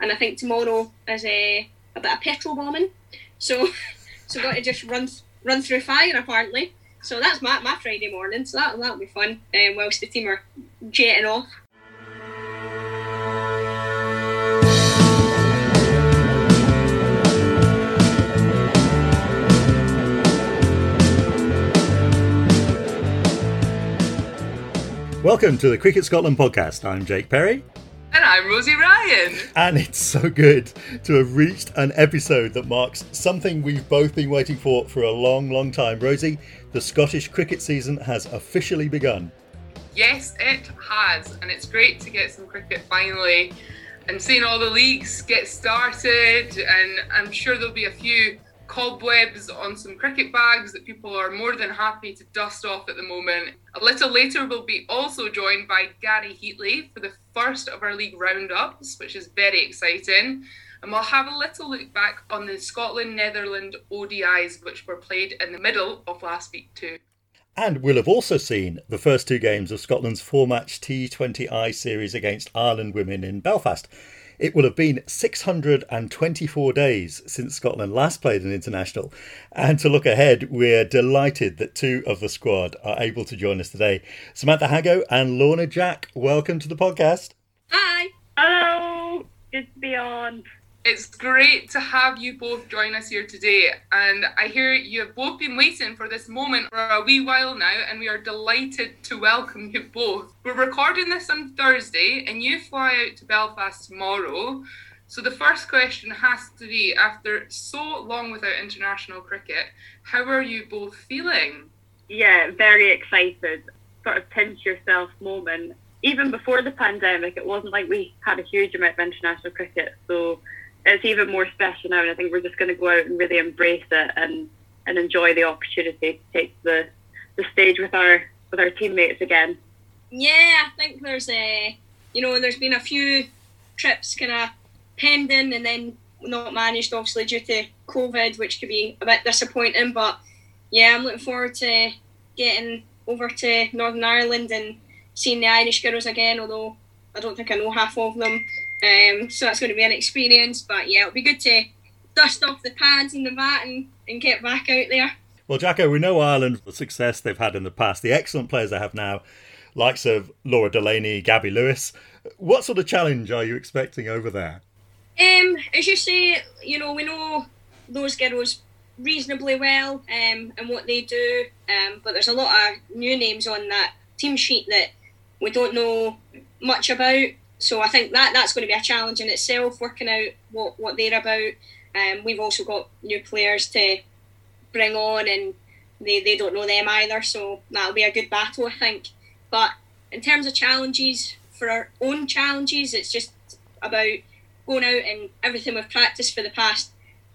and I think tomorrow is a, a bit of petrol bombing. So, so got to just run run through fire apparently. So that's my, my Friday morning. So that that'll be fun. Um, whilst the team are jetting off. Welcome to the Cricket Scotland podcast. I'm Jake Perry. And I'm Rosy Ryan. And it's so good to have reached an episode that marks something we've both been waiting for for a long, long time. Rosie, the Scottish cricket season has officially begun. Yes, it has. And it's great to get some cricket finally and seeing all the leagues get started. And I'm sure there'll be a few cobwebs on some cricket bags that people are more than happy to dust off at the moment. A little later, we'll be also joined by Gary Heatly for the first of our league roundups, which is very exciting. And we'll have a little look back on the Scotland Netherlands ODIs, which were played in the middle of last week, too. And we'll have also seen the first two games of Scotland's four match T20I series against Ireland women in Belfast. It will have been 624 days since Scotland last played an international. And to look ahead, we're delighted that two of the squad are able to join us today. Samantha Haggo and Lorna Jack, welcome to the podcast. Hi. Hello. Good to be on. It's great to have you both join us here today. And I hear you have both been waiting for this moment for a wee while now, and we are delighted to welcome you both. We're recording this on Thursday, and you fly out to Belfast tomorrow. So the first question has to be after so long without international cricket, how are you both feeling? Yeah, very excited. Sort of pinch yourself moment. Even before the pandemic, it wasn't like we had a huge amount of international cricket. So it's even more special now, and I think we're just going to go out and really embrace it and and enjoy the opportunity to take the the stage with our with our teammates again. Yeah, I think there's a you know there's been a few trips kind of pending and then not managed obviously due to COVID, which could be a bit disappointing. But yeah, I'm looking forward to getting over to Northern Ireland and seeing the Irish girls again. Although I don't think I know half of them. Um, so that's going to be an experience. But yeah, it'll be good to dust off the pads and the mat and, and get back out there. Well, Jacko, we know Ireland, the success they've had in the past, the excellent players they have now, likes of Laura Delaney, Gabby Lewis. What sort of challenge are you expecting over there? Um, as you say, you know, we know those girls reasonably well um, and what they do, um, but there's a lot of new names on that team sheet that we don't know much about. So I think that that's going to be a challenge in itself, working out what, what they're about. Um, we've also got new players to bring on, and they, they don't know them either. So that'll be a good battle, I think. But in terms of challenges, for our own challenges, it's just about going out and everything we've practiced for the past,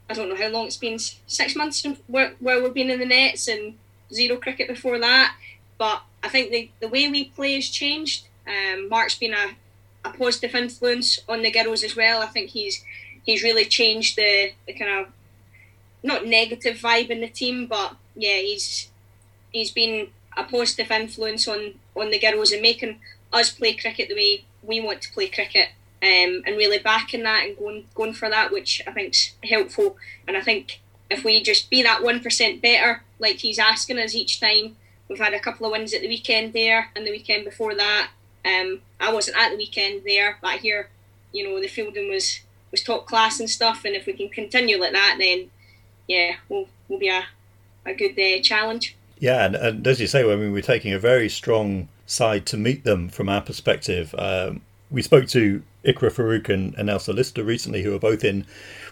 I don't know how long it's been, six months where, we've been in the nets and zero cricket before that. But I think the, the way we play has changed. Um, Mark's been a, a positive influence on the girls as well. I think he's he's really changed the, the kind of not negative vibe in the team, but yeah, he's he's been a positive influence on on the girls and making us play cricket the way we want to play cricket. Um, and really backing that and going going for that, which I think's helpful. And I think if we just be that one percent better, like he's asking us each time, we've had a couple of wins at the weekend there and the weekend before that. Um, I wasn't at the weekend there, but here, you know, the fielding was was top class and stuff. And if we can continue like that, then yeah, we'll we'll be a a good uh, challenge. Yeah, and, and, as you say, I mean, we're taking a very strong side to meet them from our perspective. Um, we spoke to Ikra Farooq and, and Ailsa Lister recently, who are both in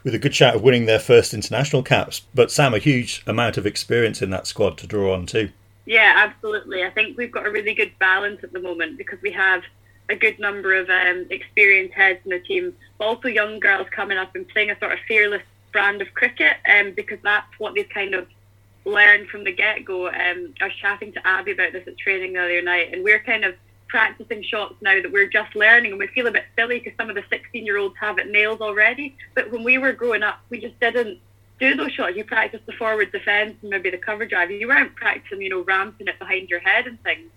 with a good shot of winning their first international caps. But Sam, a huge amount of experience in that squad to draw on too. Yeah, absolutely. I think we've got a really good balance at the moment because we have a good number of um, experienced heads in the team, but also young girls coming up and playing a sort of fearless brand of cricket, um, because that's what they've kind of learned from the get go. Um, I was chatting to Abbi about this at training the other night, and we're kind of practicing shots now that we're just learning, and we feel a bit silly because some of the 16 year olds have it nailed already. But when we were growing up, we just didn't do those shots. You practice the forward defence and maybe the cover drive. You weren't practicing, you know, ramping it behind your head and things.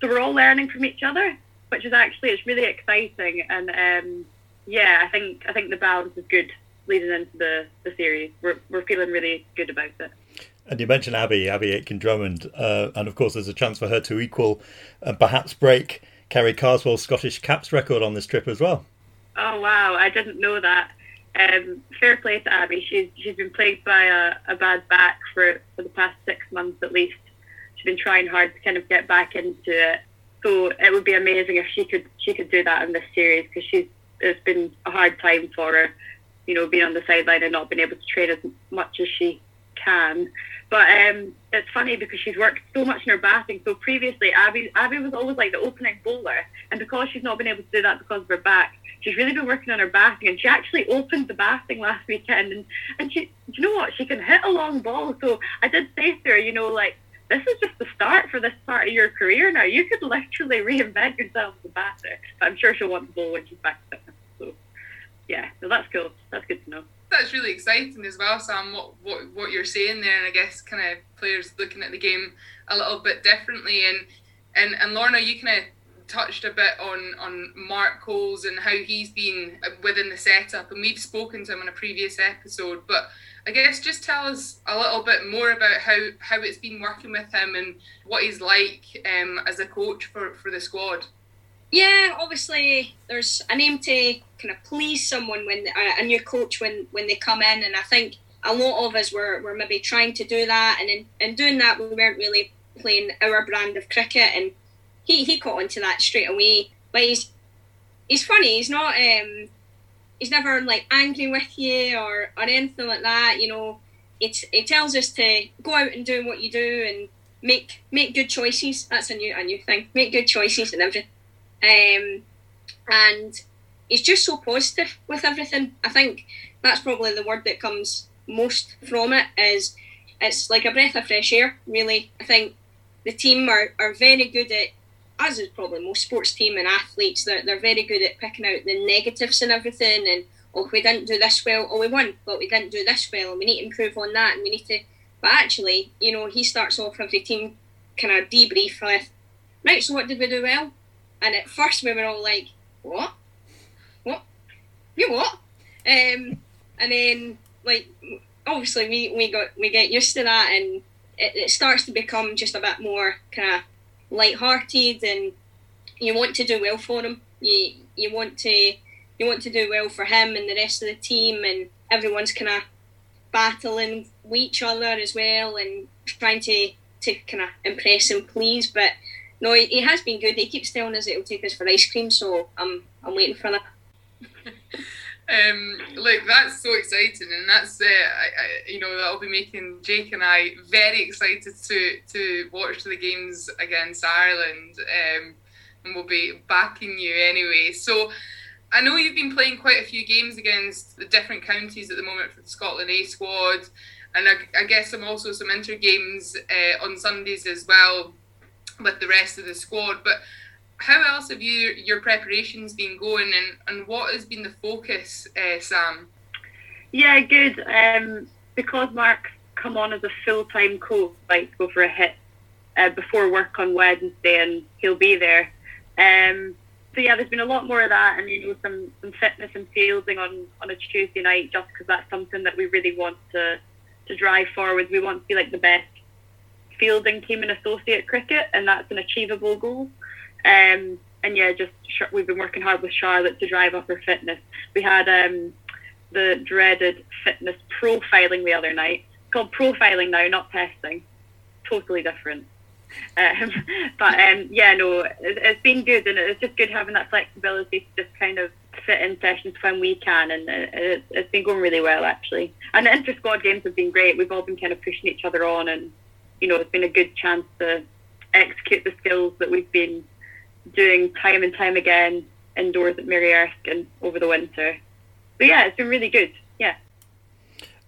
So we're all learning from each other, which is actually it's really exciting. And um, yeah, I think I think the balance is good leading into the, the series. We're, we're feeling really good about it. And you mentioned Abbi, Abby Aitken Drummond, uh, and of course there's a chance for her to equal and perhaps break Kari Carswell's Scottish caps record on this trip as well. Oh wow, I didn't know that. Um, fair play to Abbi. She's she's been plagued by a, a bad back for for the past six months at least. She's been trying hard to kind of get back into it. So it would be amazing if she could she could do that in this series because she's it's been a hard time for her, you know, being on the sideline and not being able to train as much as she can. But um, it's funny because she's worked so much in her batting. So previously, Abbi Abbi was always like the opening bowler, and because she's not been able to do that because of her back, she's really been working on her batting. And she actually opened the batting last weekend, and and she, you know what, she can hit a long ball. So I did say to her, you know, like this is just the start for this part of your career now. You could literally reinvent yourself as a batter. But I'm sure she'll want the ball when she's back. So yeah, so that's cool. That's good to know that's really exciting as well, Sam. What what what you're saying there, and I guess kind of players looking at the game a little bit differently, and and and Lorna, you kind of touched a bit on on Mark Coles and how he's been within the setup, and we've spoken to him in a previous episode, but. I guess just tell us a little bit more about how, how it's been working with him and what he's like um, as a coach for, for the squad. Yeah, obviously there's an aim to kind of please someone when uh, a new coach when when they come in, and I think a lot of us were, were maybe trying to do that, and in, in doing that we weren't really playing our brand of cricket, and he he caught onto that straight away. But he's he's funny. He's not um he's never like angry with you or or anything like that. You know, it it tells us to go out and do what you do and make make good choices. That's a new a new thing. Make good choices and everything. Um, and he's just so positive with everything. I think that's probably the word that comes most from it is it's like a breath of fresh air, really. I think the team are, are very good at as is probably most sports team and athletes, they're, they're very good at picking out the negatives and everything and oh we didn't do this well, oh we won, but we didn't do this well and we need to improve on that and we need to but actually, you know, he starts off every team kind of debrief with right, so what did we do well? And at first we were all like, What? What? You what? Um, and then like obviously we, we got we get used to that and it, it starts to become just a bit more kind of light-hearted and you want to do well for him. You you want to you want to do well for him and the rest of the team and everyone's kind of battling with each other as well and trying to to kind of impress and please. But no, he, has been good. He keeps telling us it'll take us for ice cream, so I'm I'm waiting for that. um, look, that's so exciting, and that's uh, I, I, you know that'll be making Jake and I very excited to to watch the games against Ireland, um, and we'll be backing you anyway. So. I know you've been playing quite a few games against the different counties at the moment for the Scotland A squad, and I, I guess some also some inter games uh, on Sundays as well with the rest of the squad. But how else have you your preparations been going, and and what has been the focus, uh, Sam? Yeah, good. Um, because Mark's come on as a full time coach, like go for a hit uh, before work on Wednesday, and he'll be there. Um, so yeah, there's been a lot more of that, and you know some some fitness and fielding on on a Tuesday night, just because that's something that we really want to to drive forward. We want to be like the best fielding team in associate cricket, and that's an achievable goal. Um, and yeah, just we've been working hard with Charlotte to drive up her fitness. We had um, the dreaded fitness profiling the other night. It's called profiling now, not testing. Totally different. Um, but um, yeah, no, it, it's been good, and it's just good having that flexibility to just kind of fit in sessions when we can, and it, it's been going really well actually. And the inter squad games have been great. We've all been kind of pushing each other on, and you know, it's been a good chance to execute the skills that we've been doing time and time again indoors at Mary Erskine over the winter. But yeah, it's been really good. Yeah.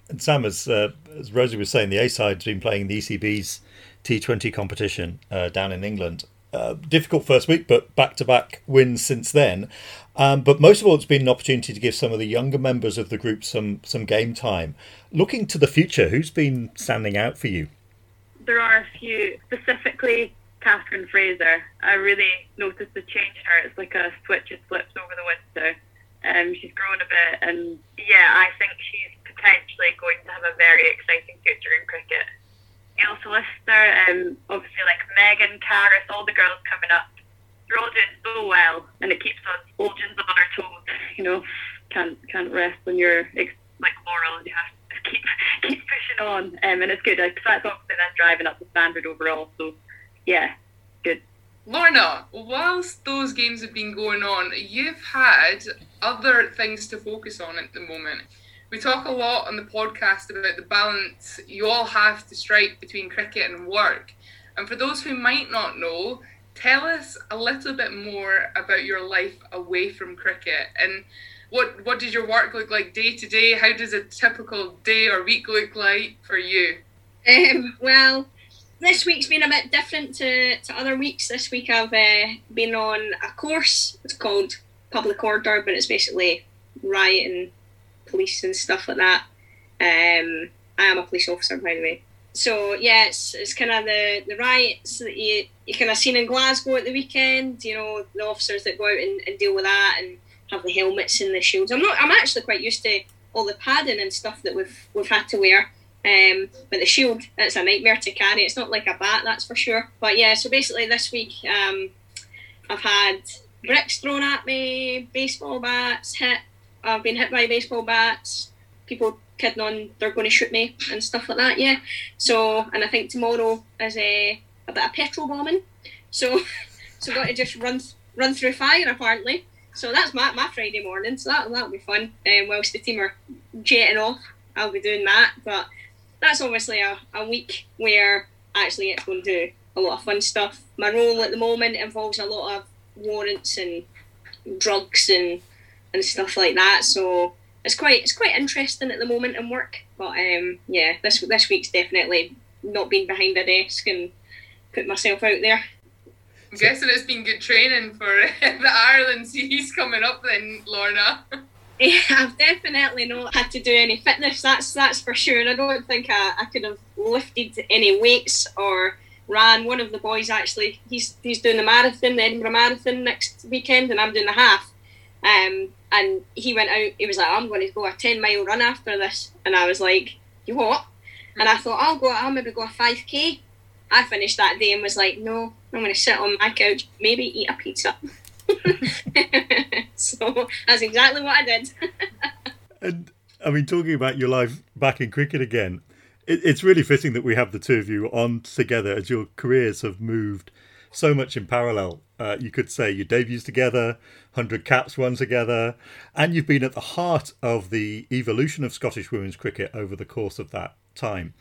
And Sam, as, uh, as Rosy was saying, the A side's been playing the ECB's T20 competition uh, down in England. Uh, difficult first week, but back to back wins since then. Um, but most of all, it's been an opportunity to give some of the younger members of the group some some game time. Looking to the future, who's been standing out for you? There are a few, specifically Katherine Fraser. I really noticed the change in her. It's like a switch has flipped over the winter. Um, she's grown a bit, and yeah, I think she's potentially going to have a very exciting future in cricket. Gail Solicitor, um, obviously like Megan, Caris, all the girls coming up, they're all doing so well, and it keeps us Olgins on our toes. You know, can't can't rest on your like laurels. You have to keep keep pushing on, um, and it's good because that's obviously then driving up the standard overall. So, yeah, good. Lorna, whilst those games have been going on, you've had other things to focus on at the moment. We talk a lot on the podcast about the balance you all have to strike between cricket and work. And for those who might not know, tell us a little bit more about your life away from cricket and what what does your work look like day to day? How does a typical day or week look like for you? Um, well, this week's been a bit different to, to other weeks. This week I've uh, been on a course. It's called Public Order, but it's basically riot and police and stuff like that. Um, I am a police officer, by the way. So yeah, it's, it's kind of the, the riots that you, you kind of seen in Glasgow at the weekend. You know, the officers that go out and, and deal with that and have the helmets and the shields. I'm not. I'm actually quite used to all the padding and stuff that we've we've had to wear. Um, but the shield, it's a nightmare to carry. It's not like a bat, that's for sure. But yeah, so basically this week um, I've had bricks thrown at me, baseball bats hit. I've been hit by baseball bats. People kidding on they're going to shoot me and stuff like that. Yeah. So and I think tomorrow is a a bit of petrol bombing. So so got to just run run through fire apparently. So that's my, my Friday morning. So that that'll be fun. Um, whilst the team are jetting off, I'll be doing that. But that's obviously a, a week where actually it's going to do a lot of fun stuff. My role at the moment involves a lot of warrants and drugs and and stuff like that. So it's quite it's quite interesting at the moment in work. But um, yeah, this this week's definitely not been behind a desk and put myself out there. I'm guessing it's been good training for the Ireland series coming up then, Lorna. Yeah, I've definitely not had to do any fitness. That's that's for sure. And I don't think I, I could have lifted any weights or ran. One of the boys actually, he's he's doing the marathon, the Edinburgh Marathon next weekend, and I'm doing the half. Um, and he went out. He was like, "I'm going to go a ten mile run after this," and I was like, "You what?" And I thought, "I'll go. I'll maybe go a five k." I finished that day and was like, "No, I'm going to sit on my couch, maybe eat a pizza." so that's exactly what I did. and I mean, talking about your life back in cricket again, it, it's really fitting that we have the two of you on together as your careers have moved so much in parallel. Uh, you could say your debuts together, 100 caps won together, and you've been at the heart of the evolution of Scottish women's cricket over the course of that time.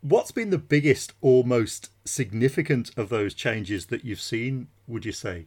What's been the biggest or most significant of those changes that you've seen, would you say?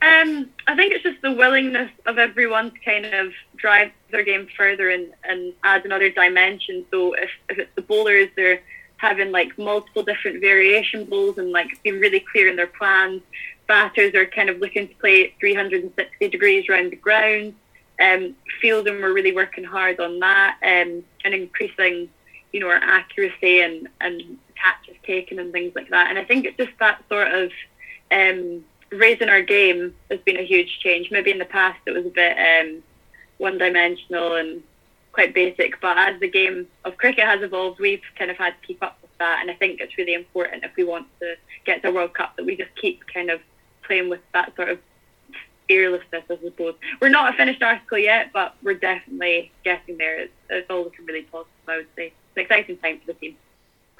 Um, I think it's just the willingness of everyone to kind of drive their game further and, and add another dimension. So if, if it's the bowlers, they're having like multiple different variation bowls and like being really clear in their plans. Batters are kind of looking to play 360 degrees around the ground. Um, fielding, we're really working hard on that um, and increasing, you know, our accuracy and, and catches taken and things like that. And I think it's just that sort of um, raising our game has been a huge change. Maybe in the past it was a bit um, one dimensional and quite basic, but as the game of cricket has evolved, we've kind of had to keep up with that. And I think it's really important if we want to get to World Cup that we just keep kind of playing with that sort of fearlessness, I suppose. We're not a finished article yet, but we're definitely getting there. It's, it's all looking really positive, I would say. It's an exciting time for the team.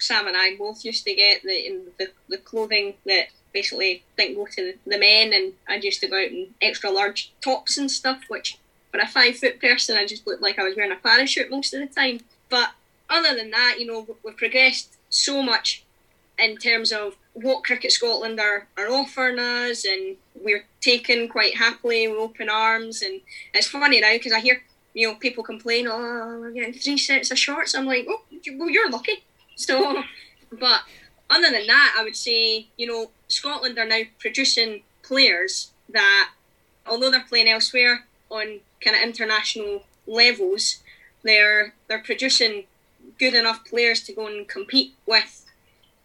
Sam and I both used to get the the, the clothing that basically didn't go to the men, and I used to go out in extra large tops and stuff, which for a five foot person, I just looked like I was wearing a parachute most of the time. But other than that, you know, we've progressed so much in terms of what Cricket Scotland are, are offering us, and we're taken quite happily with open arms. And it's funny now because I hear you know people complain, oh, we're getting three sets of shorts. I'm like, oh, well, you're lucky. So, but other than that, I would say you know Scotland are now producing players that, although they're playing elsewhere on kind of international levels, they're they're producing good enough players to go and compete with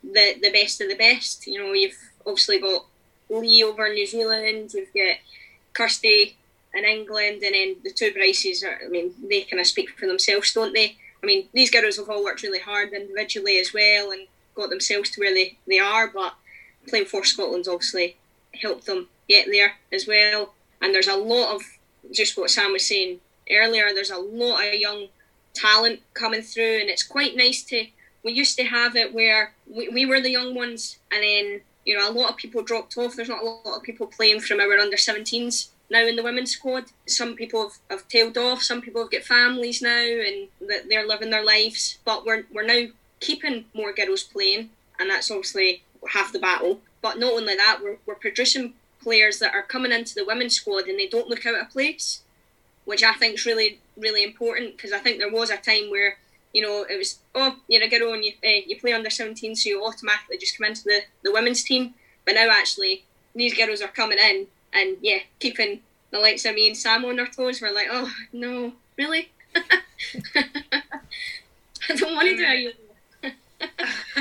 the the best of the best. You know, you've obviously got Leigh over New Zealand, you've got Kirstie in England, and then the two Bryces are. I mean, they kind of speak for themselves, don't they? I mean, these girls have all worked really hard individually as well, and got themselves to where they, they are. But playing for Scotland's obviously helped them get there as well. And there's a lot of just what Sam was saying earlier. There's a lot of young talent coming through, and it's quite nice to. We used to have it where we, we were the young ones, and then you know a lot of people dropped off. There's not a lot of people playing from our under 17s now in the women's squad. Some people have, have tailed off. Some people have got families now, and they're living their lives. But we're we're now keeping more girls playing, and that's obviously half the battle. But not only that, we're, we're producing players that are coming into the women's squad and they don't look out of place, which I think is really, really important because I think there was a time where, you know, it was, oh, you're a girl and you, uh, you play under 17, so you automatically just come into the, the women's team. But now actually, these girls are coming in and, yeah, keeping the likes of me and Sam on their toes. We're like, oh, no, really? I don't want to do it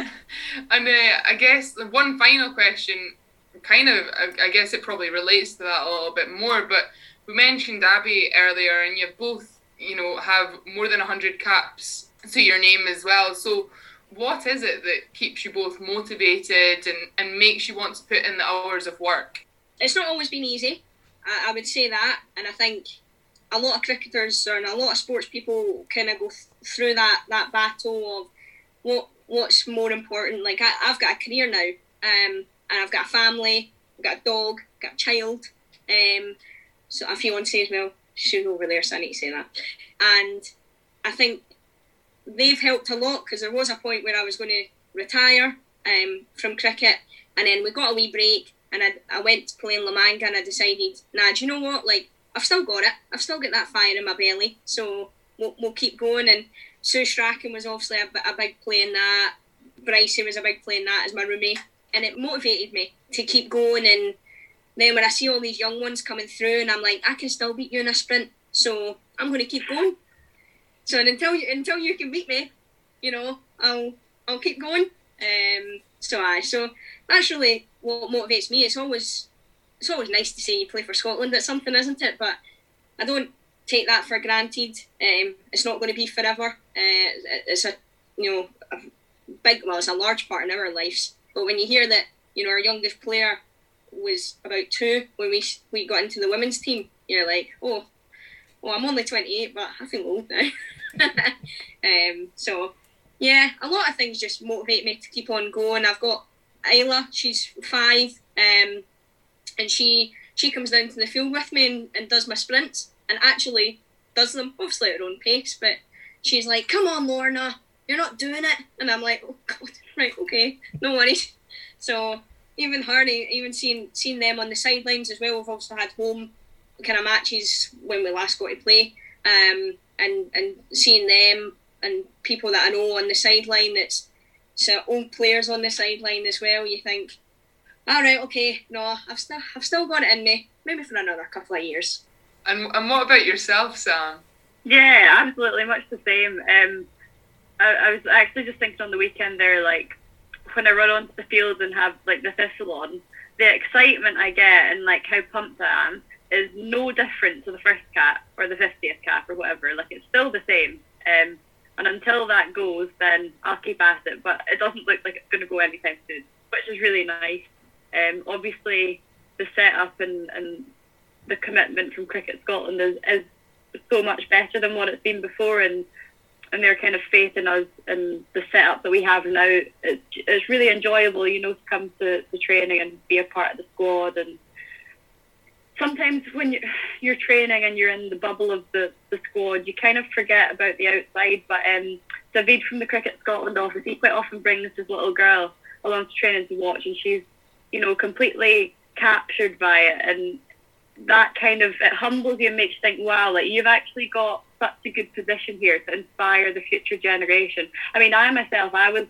and uh, I guess the one final question, kind of, I, I, guess it probably relates to that a little bit more. But we mentioned Abbi earlier, and you both, you know, have more than hundred caps to your name as well. So, what is it that keeps you both motivated and and makes you want to put in the hours of work? It's not always been easy. I, I would say that, and I think a lot of cricketers and a lot of sports people kind of go th- through that that battle of what what's more important. Like I, have got a career now, um, and I've got a family, I've got a dog, I've got a child, um, so a fiance as well. She's over there, so I need to say that. And I think they've helped a lot because there was a point where I was going to retire um, from cricket, and then we got a wee break, and I, I went to play in La Manga, and I decided, nah, do you know what? Like I've still got it. I've still got that fire in my belly, so we'll, we'll keep going and Sue Strachan was obviously a, a big play in that. Brycey was a big play in that as my roommate, And it motivated me to keep going. And then when I see all these young ones coming through, and I'm like, I can still beat you in a sprint. So I'm going to keep going. So until you until you can beat me, you know, I'll I'll keep going. Um, so I so that's really what motivates me. It's always it's always nice to see you play for Scotland at something, isn't it? But I don't take that for granted. Um, it's not going to be forever. Uh, it's a you know a big well, it's a large part in our lives. But when you hear that you know our youngest player was about two when we we got into the women's team, you're like, oh, well, I'm only 28, but I feel old now. um, so yeah, a lot of things just motivate me to keep on going. I've got Isla, she's five, um, and she she comes down to the field with me and, and does my sprints and actually does them obviously at her own pace, but she's like, "Come on, Lorna, you're not doing it," and I'm like, "Oh God, right, okay, no worries." So even Hardy, even seeing seeing them on the sidelines as well. We've also had home kind of matches when we last got to play, um, and and seeing them and people that I know on the sideline. That's so old players on the sideline as well. You think, all right, okay, no, I've still I've still got it in me. Maybe for another couple of years. And and what about yourself, Sam? Yeah, absolutely, much the same. Um, I, I was actually just thinking on the weekend there, like when I run onto the field and have like the thistle on, the excitement I get and like how pumped I am is no different to the first cap or the fiftieth cap or whatever. Like it's still the same. Um, and until that goes, then I'll keep at it. But it doesn't look like it's going to go anytime soon, which is really nice. Um, obviously, the setup and, and the commitment from Cricket Scotland is, is so much better than what it's been before, and and their kind of faith in us and the setup that we have now. It's, it's really enjoyable, you know, to come to, to training and be a part of the squad. And sometimes when you're, you're training and you're in the bubble of the, the squad, you kind of forget about the outside. But um, David from the Cricket Scotland office, he quite often brings his little girl along to training to watch, and she's, you know, completely captured by it. And that kind of it humbles you and makes you think, wow, like you've actually got such a good position here to inspire the future generation. I mean, I myself, I was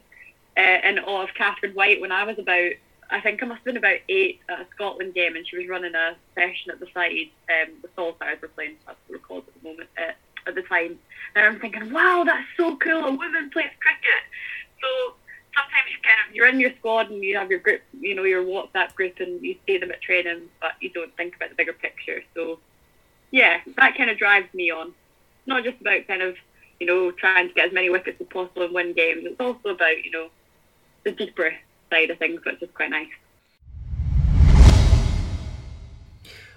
uh, in awe of Catherine White when I was about, I think I must have been about eight at a Scotland game, and she was running a session at the side. Um, the Saltires were playing, that's what we're called at the moment uh, at the time. And I'm thinking, wow, that's so cool. A woman plays cricket. So sometimes you kind of you're in your squad and you have your group, you know, your WhatsApp group, and you see them at training, but you don't think about the bigger picture. So yeah, that kind of drives me on. It's Not just about kind of you know trying to get as many wickets as possible and win games. It's also about you know the deeper side of things, which is quite nice.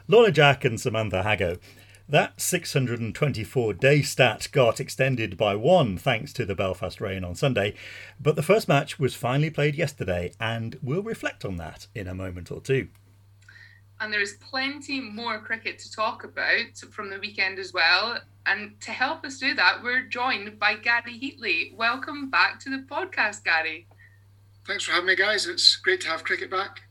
Lorna Jack and Samantha Haggo. That 624 day stat got extended by one thanks to the Belfast rain on Sunday, but the first match was finally played yesterday, and we'll reflect on that in a moment or two. And there's plenty more cricket to talk about from the weekend as well. And to help us do that, we're joined by Gary Heatly. Welcome back to the podcast, Gary. Thanks for having me, guys. It's great to have cricket back.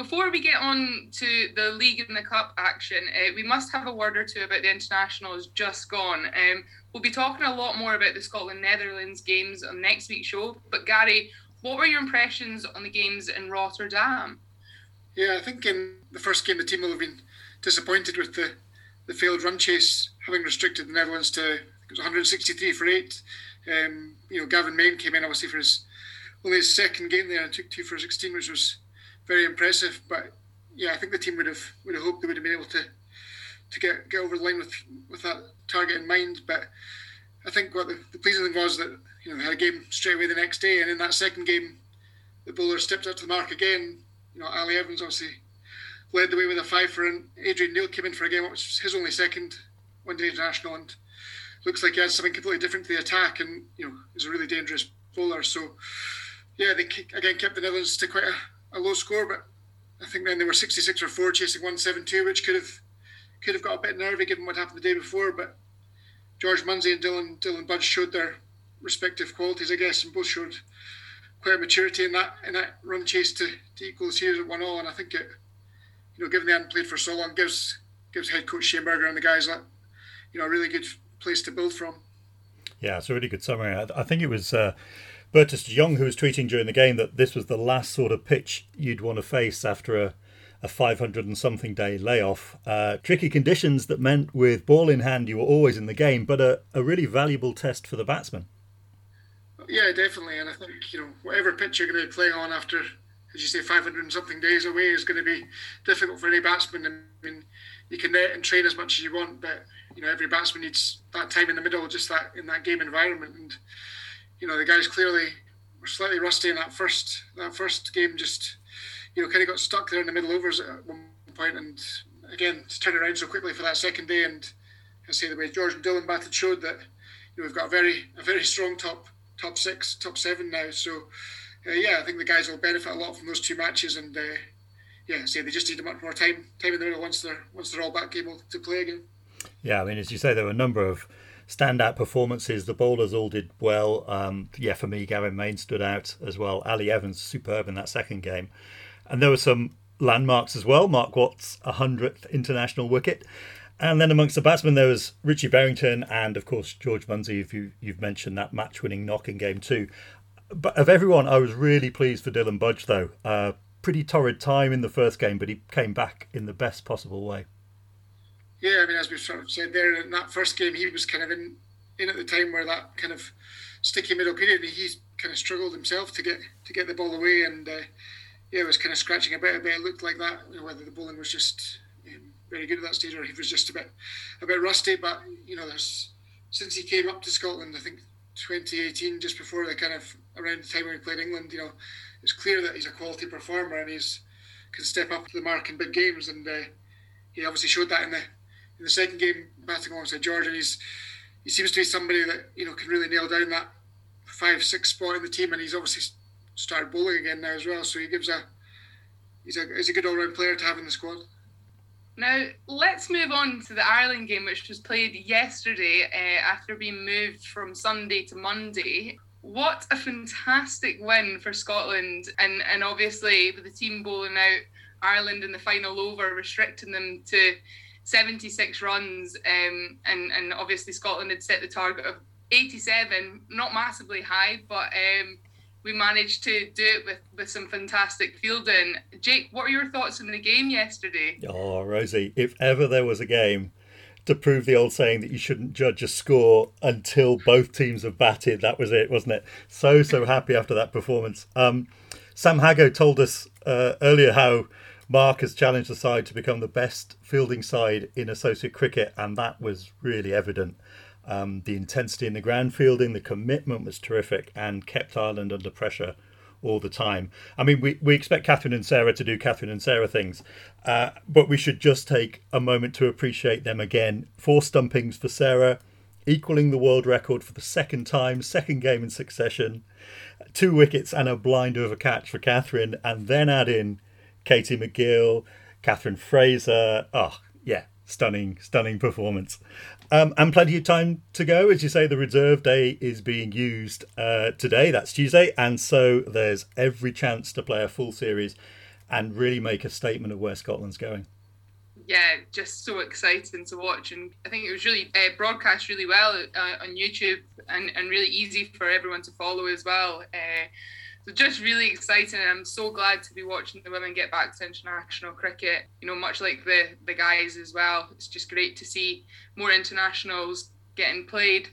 Before we get on to the league and the cup action, uh, we must have a word or two about the internationals just gone. Um, we'll be talking a lot more about the Scotland Netherlands games on next week's show. But Gary, what were your impressions on the games in Rotterdam? Yeah, I think in the first game the team will have been disappointed with the, the failed run chase, having restricted the Netherlands to 163 for eight. Um, you know, Gavin Main came in obviously for his only his second game there and took two for 16, which was very impressive. But yeah, I think the team would have would have hoped they would have been able to to get get over the line with with that target in mind. But I think what the, the pleasing thing was that you know they had a game straight away the next day, and in that second game, the bowlers stepped up to the mark again. You know, Ali Evans obviously led the way with a five for, and Adrian Neill came in for a game which was his only second one-day international, and looks like he has something completely different to the attack, and you know is a really dangerous bowler. So yeah, they again kept the Netherlands to quite a a low score, but I think then they were 66 or 4 chasing 172, which could have could have got a bit nervy given what happened the day before. But George Munsey and Dylan Dylan Budge showed their respective qualities, I guess, and both showed quite a maturity in that in that run chase to, to equal the series at one all. And I think it, you know, given they hadn't played for so long, gives gives head coach Shane Burger and the guys that you know a really good place to build from. Yeah, it's a really good summary. I, I think it was. Uh, Bertus de Jong, who was tweeting during the game that this was the last sort of pitch you'd want to face after a, a 500 and something day layoff. Uh, tricky conditions that meant with ball in hand you were always in the game, but a, a really valuable test for the batsman. Yeah, definitely. And I think, you know, whatever pitch you're going to be playing on after, as you say, 500 and something days away is going to be difficult for any batsman. I mean, you can net and train as much as you want, but, you know, every batsman needs that time in the middle, just that in that game environment. And, you know the guys clearly were slightly rusty in that first that first game. Just you know, kind of got stuck there in the middle overs at one point, and again to turn around so quickly for that second day. And I say the way George and Dylan batted showed that you know we've got a very a very strong top top six, top seven now. So uh, yeah, I think the guys will benefit a lot from those two matches, and uh, yeah, say they just need a much more time time in the middle once they're once they're all back able to play again. Yeah, I mean, as you say, there were a number of standout performances. The bowlers all did well. Um, yeah, for me, Gavin Main stood out as well. Ali Evans, superb in that second game. And there were some landmarks as well. Mark Watt's, 100th international wicket. And then amongst the batsmen, there was Richie Berrington and, of course, George Munsey, if you, you've mentioned that match winning knock in game two. But of everyone, I was really pleased for Dylan Budge, though. Uh, pretty torrid time in the first game, but he came back in the best possible way. Yeah, I mean, as we've sort of said there, in that first game, he was kind of in, in at the time where that kind of sticky middle period, he's kind of struggled himself to get to get the ball away, and uh, yeah, was kind of scratching a bit. A bit. It looked like that. You know, whether the bowling was just um, very good at that stage or he was just a bit a bit rusty. But you know, there's since he came up to Scotland, I think 2018, just before the kind of around the time when he played England, you know, it's clear that he's a quality performer and he's can step up to the mark in big games, and uh, he obviously showed that in the in the second game batting alongside George, and he's he seems to be somebody that you know can really nail down that five six spot in the team, and he's obviously started bowling again now as well. So he gives a he's a he's a good all round player to have in the squad. Now let's move on to the Ireland game, which was played yesterday uh, after being moved from Sunday to Monday. What a fantastic win for Scotland, and and obviously with the team bowling out Ireland in the final over, restricting them to 76 runs, um, and and obviously Scotland had set the target of 87, not massively high, but um, we managed to do it with with some fantastic fielding. Jake, what are your thoughts on the game yesterday? Oh, Rosy, if ever there was a game to prove the old saying that you shouldn't judge a score until both teams have batted, that was it, wasn't it? So so happy after that performance. Um, Sam Haggo told us uh, earlier how Mark has challenged the side to become the best fielding side in associate cricket, and that was really evident. Um, the intensity in the ground fielding, the commitment was terrific, and kept Ireland under pressure all the time. I mean, we, we expect Kathryn and Sarah to do Kathryn and Sarah things, uh, but we should just take a moment to appreciate them again. Four stumpings for Sarah, equaling the world record for the second time, second game in succession, two wickets and a blind over catch for Kathryn, and then add in Katie McGill, Katherine Fraser. Oh, yeah, stunning, stunning performance. Um, and plenty of time to go. As you say, the reserve day is being used uh, today. That's Tuesday. And so there's every chance to play a full series and really make a statement of where Scotland's going. Yeah, just so exciting to watch. And I think it was really uh, broadcast really well uh, on YouTube and, and really easy for everyone to follow as well. So just really exciting. I'm so glad to be watching the women get back to international cricket. You know, much like the the guys as well. It's just great to see more internationals getting played.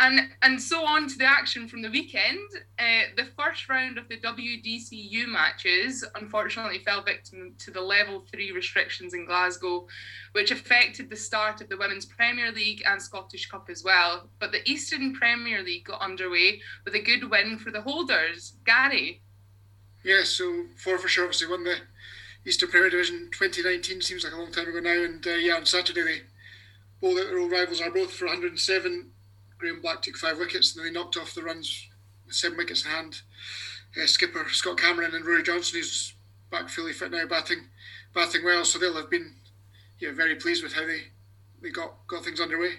And and so on to the action from the weekend. Uh, the first round of the WDCU matches unfortunately fell victim to the level three restrictions in Glasgow, which affected the start of the Women's Premier League and Scottish Cup as well. But the Eastern Premier League got underway with a good win for the holders. Gary. Yeah, so Forfarshire obviously won the Eastern Premier Division 2019. Seems like a long time ago now. And uh, yeah, on Saturday they bowled out their old rivals Arbroath for 107 Graham Black took five wickets, and then they knocked off the runs with seven wickets in hand. Uh, skipper Scott Cameron and Rory Johnson, who's back fully fit now, batting batting well, so they'll have been yeah very pleased with how they they got got things underway.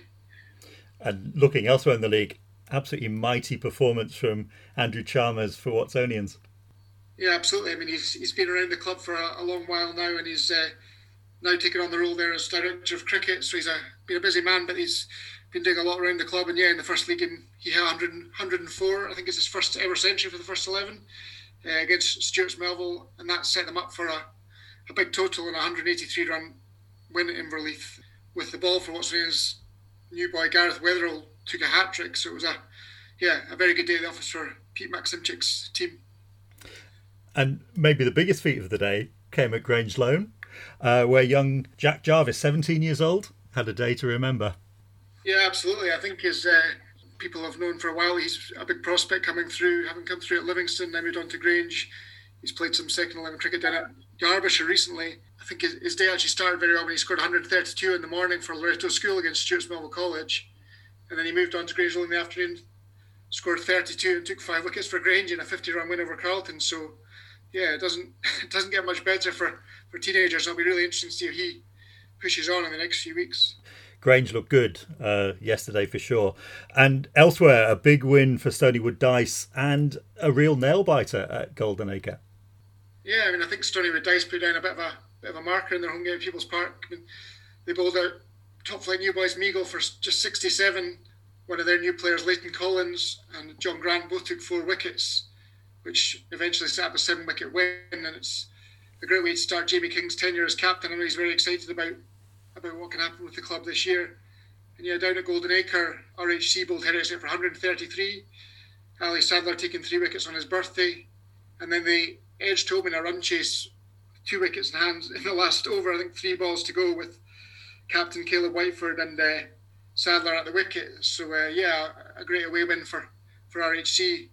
And looking elsewhere in the league, absolutely mighty performance from Andrew Chalmers for Watsonians. Yeah, absolutely. I mean, he's he's been around the club for a, a long while now, and he's uh, now taken on the role there as director of cricket. So he's a been a busy man, but he's been doing a lot around the club. And yeah, in the first league, in, he had 100, 104. I think it's his first ever century for the first 11 uh, against Stewart's Melville. And that set them up for a, a big total and a 183 run win at Inverleith. With the ball for Watsonians new boy Gareth Wetherell took a hat trick. So it was a yeah a very good day at the office for Pete Maximchik's team. And maybe the biggest feat of the day came at Grangeloan, uh, where young Jack Jarvis, 17 years old, had a day to remember. Yeah, absolutely. I think as uh, people have known for a while, he's a big prospect coming through, having come through at Livingston, now moved on to Grange. He's played some second 11 cricket down at Derbyshire recently. I think his, his, day actually started very well when he scored 132 in the morning for Loretto School against Stewart's Melville College. And then he moved on to Grange in the afternoon, scored 32 and took five wickets for Grange in a 50 run win over Carlton. So, yeah, it doesn't it doesn't get much better for, for teenagers. It'll be really interesting to see if he pushes on in the next few weeks. Grange looked good uh, yesterday for sure. And elsewhere, a big win for Stoneywood Dyce and a real nail biter at Golden Acre. Yeah, I mean, I think Stoneywood Dyce put down a bit of a bit of a marker in their home game at People's Park. I mean, they bowled out top flight new boys Meigle for just 67. One of their new players, Leighton Collins and John Grant, both took four wickets, which eventually set up a seven wicket win. And it's a great way to start Jamie King's tenure as captain. I know he's very excited about about what can happen with the club this year. And yeah, down at Golden Acre, RHC bowled Heriot's for 133. Ali Sadler taking three wickets on his birthday. And then they edged home in a run chase, two wickets in hand in the last over. I think three balls to go with captain Caleb Whiteford and uh, Sadler at the wicket. So uh, yeah, a great away win for for RHC.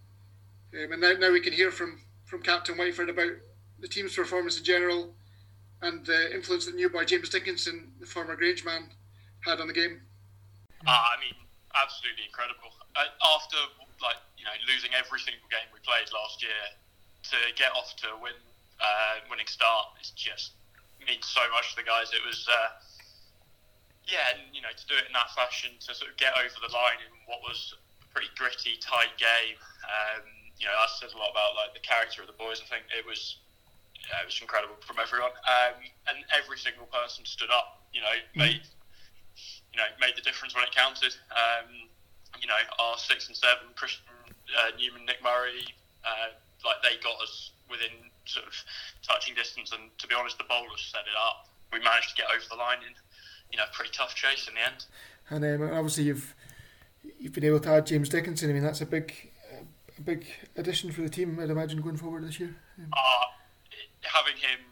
Um, and now, now we can hear from from Captain Whiteford about the team's performance in general and the influence that new boy James Dickinson, the former Grange man, had on the game? Uh, I mean, absolutely incredible. Uh, after like you know losing every single game we played last year, to get off to a win, uh, winning start is just means so much to the guys. It was. Uh, yeah, and you know, to do it in that fashion, to sort of get over the line in what was a pretty gritty, tight game, um, you know, that says a lot about like the character of the boys. I think it was yeah, it was incredible from everyone, um, and every single person stood up. You know, mm. made you know made the difference when it counted. Um, you know, our six and seven, Christian uh, Newman, Nick Murray, uh, like they got us within sort of touching distance. And to be honest, the bowlers set it up. We managed to get over the line in you know pretty tough chase in the end. And um, obviously you've you've been able to add James Dickinson. I mean, that's a big a big addition for the team. I'd imagine going forward this year. Uh, having him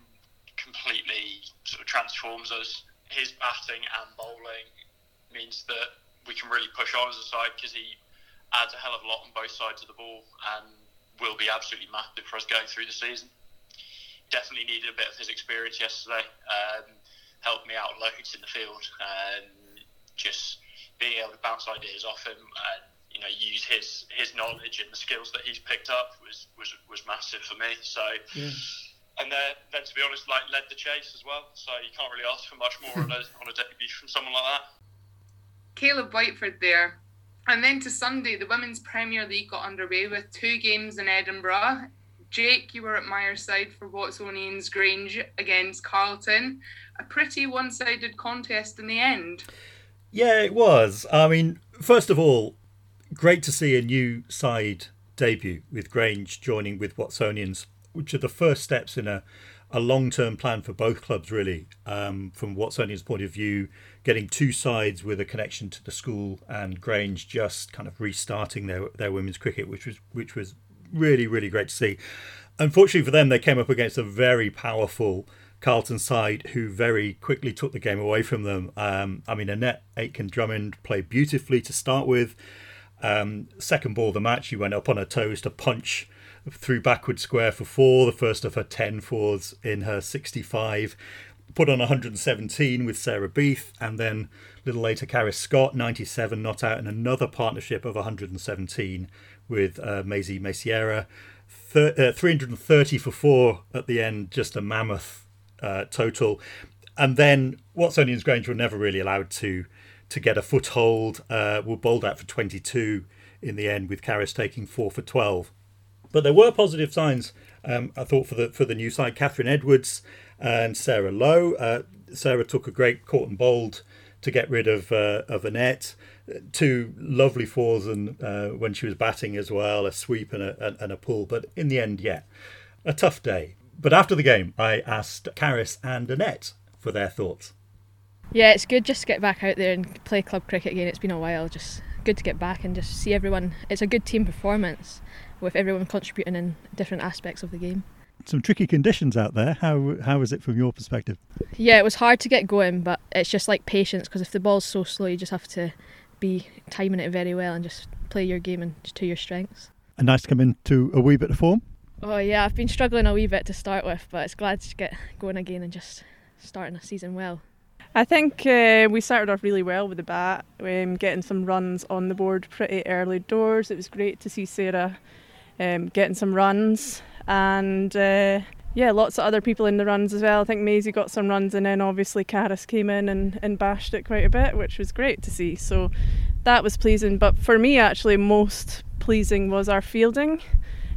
completely sort of transforms us. His batting and bowling means that we can really push on as a side because he adds a hell of a lot on both sides of the ball and will be absolutely massive for us going through the season. Definitely needed a bit of his experience yesterday. Um, helped me out loads in the field. and just being able to bounce ideas off him and you know use his his knowledge and the skills that he's picked up was was, was massive for me. So. Yeah. And then, then, to be honest, like led the chase as well. So you can't really ask for much more on a, on a debut from someone like that. Caleb Whiteford there. And then to Sunday, the Women's Premier League got underway with two games in Edinburgh. Jake, you were at Myreside for Watsonians Grange against Carlton. A pretty one sided contest in the end. Yeah, it was. I mean, first of all, great to see a new side debut with Grange joining with Watsonians, which are the first steps in a, a long term plan for both clubs, really. Um, from Watsonians' point of view, getting two sides with a connection to the school and Grange just kind of restarting their, their women's cricket, which was which was really, really great to see. Unfortunately for them, they came up against a very powerful Carlton side who very quickly took the game away from them. Um, I mean, Annette Aitken Drummond played beautifully to start with. Um, second ball of the match, she went up on her toes to punch through backward square for four, the first of her 10 fours in her 65. Put on 117 with Sarah Beath, and then a little later, Karis Scott, 97, not out in another partnership of 117 with uh, Maisie Maceira. Thir- uh, 330 for four at the end, just a mammoth uh, total. And then Watsonians Grange were never really allowed to to get a foothold. Uh, were bowled out for 22 in the end, with Karis taking four for 12. But there were positive signs, um, I thought, for the for the new side. Catherine Edwards and Sarah Lowe. Uh, Sarah took a great caught and bowled to get rid of uh, of Annette. Two lovely fours and uh, when she was batting as well, a sweep and a and a pull. But in the end, yeah, a tough day. But after the game, I asked Karis and Annette for their thoughts. Yeah, it's good just to get back out there and play club cricket again. It's been a while. Just good to get back and just see everyone. It's a good team performance with everyone contributing in different aspects of the game. Some tricky conditions out there. How how is it from your perspective? Yeah, it was hard to get going, but it's just like patience because if the ball's so slow, you just have to be timing it very well and just play your game and to your strengths. And nice to come into a wee bit of form. Oh yeah, I've been struggling a wee bit to start with, but it's glad to get going again and just starting a season well. I think uh, we started off really well with the bat, um, getting some runs on the board pretty early doors. It was great to see Sarah um, getting some runs, and uh, yeah, lots of other people in the runs as well. I think Maisie got some runs, and then obviously Karis came in and, and bashed it quite a bit, which was great to see. So that was pleasing. But for me, actually, most pleasing was our fielding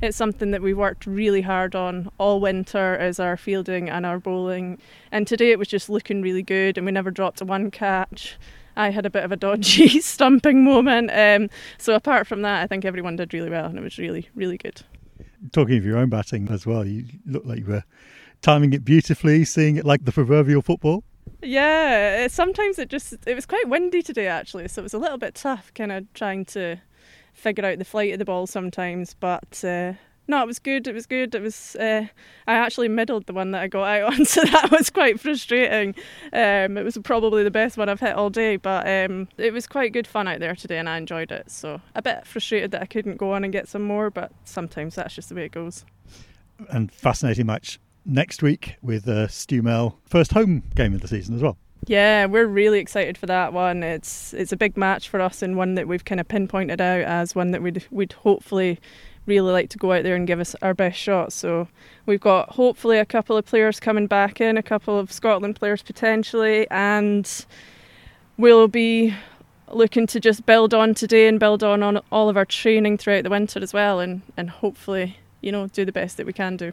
it's something that we worked really hard on all winter as our fielding and our bowling. And today it was just looking really good, and we never dropped a one catch. I had a bit of a dodgy stumping moment. Um, so apart from that, I think everyone did really well, and it was really, really good. Talking of your own batting as well, you look like you were timing it beautifully, seeing it like the proverbial football. Yeah, sometimes it just it was quite windy today actually, so it was a little bit tough, kind of trying to figure out the flight of the ball sometimes. But uh, no, it was good. It was good. It was. Uh, I actually middled the one that I got out on, so that was quite frustrating. Um, it was probably the best one I've hit all day, but um, it was quite good fun out there today, and I enjoyed it. So a bit frustrated that I couldn't go on and get some more, but sometimes that's just the way it goes. And fascinating match next week with uh, Stu Mel, first home game of the season as well. Yeah, we're really excited for that one. It's it's a big match for us and one that we've kind of pinpointed out as one that we'd we'd hopefully really like to go out there and give us our best shot. So we've got hopefully a couple of players coming back in, a couple of Scotland players potentially, and we'll be looking to just build on today and build on on all of our training throughout the winter as well, and and hopefully you know do the best that we can do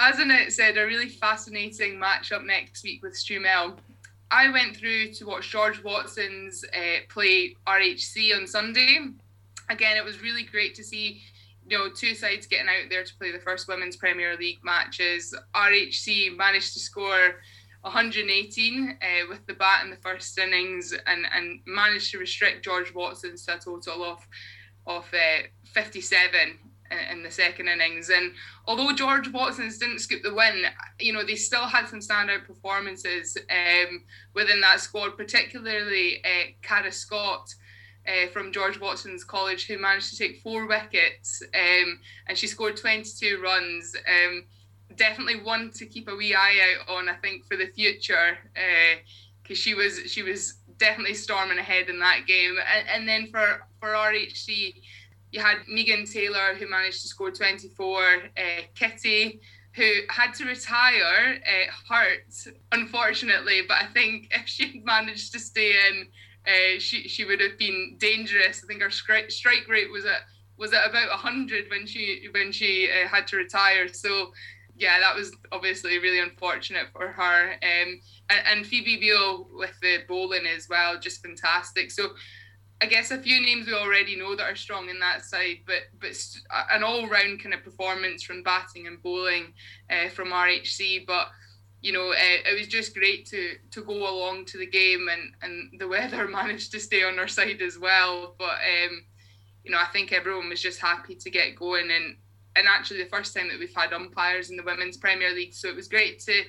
as Annette said, a really fascinating matchup next week with Stumel. I went through to watch George Watson's uh, play RHC on Sunday. Again, it was really great to see you know two sides getting out there to play the first women's Premier League matches. RHC managed to score 118 uh, with the bat in the first innings and, and managed to restrict George Watson to a total of of uh, 57 in the second innings. And although George Watson's didn't scoop the win, you know, they still had some standout performances um, within that squad, particularly uh, Cara Scott. Uh, from George Watson's college, who managed to take four wickets, um, and she scored 22 runs. Um, definitely one to keep a wee eye out on, I think, for the future, because uh, she was she was definitely storming ahead in that game. And, and then for for RHC, you had Megan Taylor who managed to score 24, uh, Kitty who had to retire uh, hurt, unfortunately. But I think if she managed to stay in, uh, she she would have been dangerous. I think her strike strike rate was at was at about 100 when she when she uh, had to retire. So yeah, that was obviously really unfortunate for her. Um, and, and Phoebe Beale with the bowling as well, just fantastic. So I guess a few names we already know that are strong in that side, but but an all round kind of performance from batting and bowling uh, from RHC. But you know, uh, it was just great to to go along to the game, and and the weather managed to stay on our side as well. But um, you know, I think everyone was just happy to get going, and and actually the first time that we've had umpires in the women's Premier League, so it was great to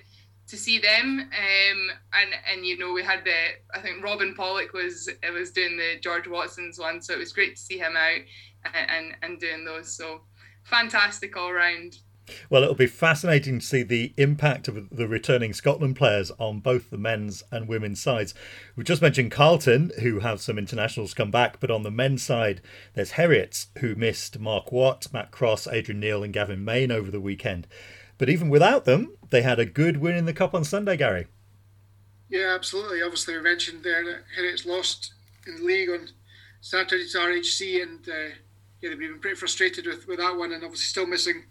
to see them. Um, and and you know we had the I think Robin Pollock was was doing the George Watson's one, so it was great to see him out and and, and doing those. So fantastic all round. Well, it'll be fascinating to see the impact of the returning Scotland players on both the men's and women's sides. We've just mentioned Carlton, who have some internationals come back, but on the men's side, there's Heriot's, who missed Mark Watt, Matt Cross, Adrian Neill, and Gavin Main over the weekend. But even without them, they had a good win in the Cup on Sunday, Gary. Yeah, absolutely. Obviously, we mentioned there that Heriot's lost in the league on Saturday to RHC, and uh, yeah, they've been pretty frustrated with, with that one, and obviously still missing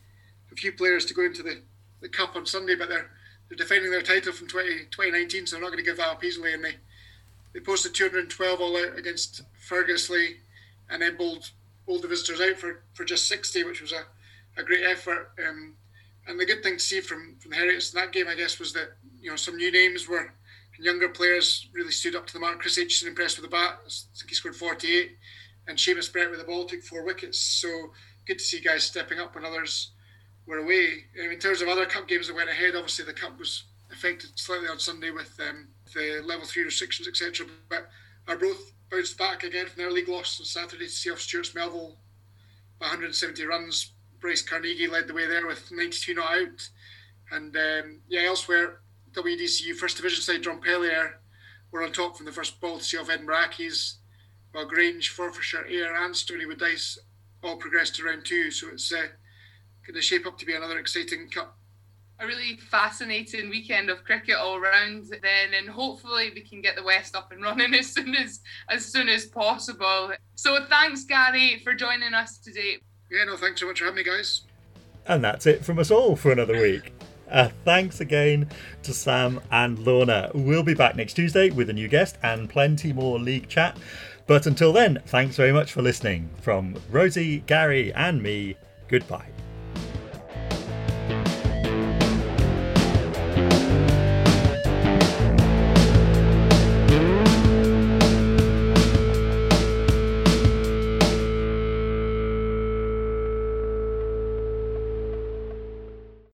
a few players to go into the, the Cup on Sunday, but they're they're defending their title from 20, 2019, so they're not going to give that up easily. And they, they posted 212 all out against Ferguslie and then bowled, bowled the visitors out for, for just 60, which was a, a great effort. Um, and the good thing to see from from the Heriot's in that game, I guess, was that you know some new names were and younger players really stood up to the mark. Chris Aitchison impressed with the bat. I think he scored 48, and Seamus Brett with the ball took four wickets. So good to see guys stepping up when others were away. Um, in terms of other cup games that went ahead, obviously the cup was affected slightly on Sunday with um, the level three restrictions, etc. But Arbroath bounced back again from their league loss on Saturday to see off Stewart's Melville by 170 runs. Bryce Carnegie led the way there with 92 not out. And um, yeah, elsewhere, WDCU First Division side Drumpellier were on top from the first ball to see off Edinburgh Accies, while Grange, Forfarshire, Ayr, and Stoneywood Dyce all progressed to round two. So it's uh, going to shape up to be another exciting cup. A really fascinating weekend of cricket all round then and hopefully we can get the West up and running as soon as as soon as possible. So thanks Gary for joining us today. Yeah, no, thanks so much for having me, guys. And that's it from us all for another week. Uh, thanks again to Sam and Lorna. We'll be back next Tuesday with a new guest and plenty more league chat. But until then, thanks very much for listening. From Rosy, Gary, and me, goodbye.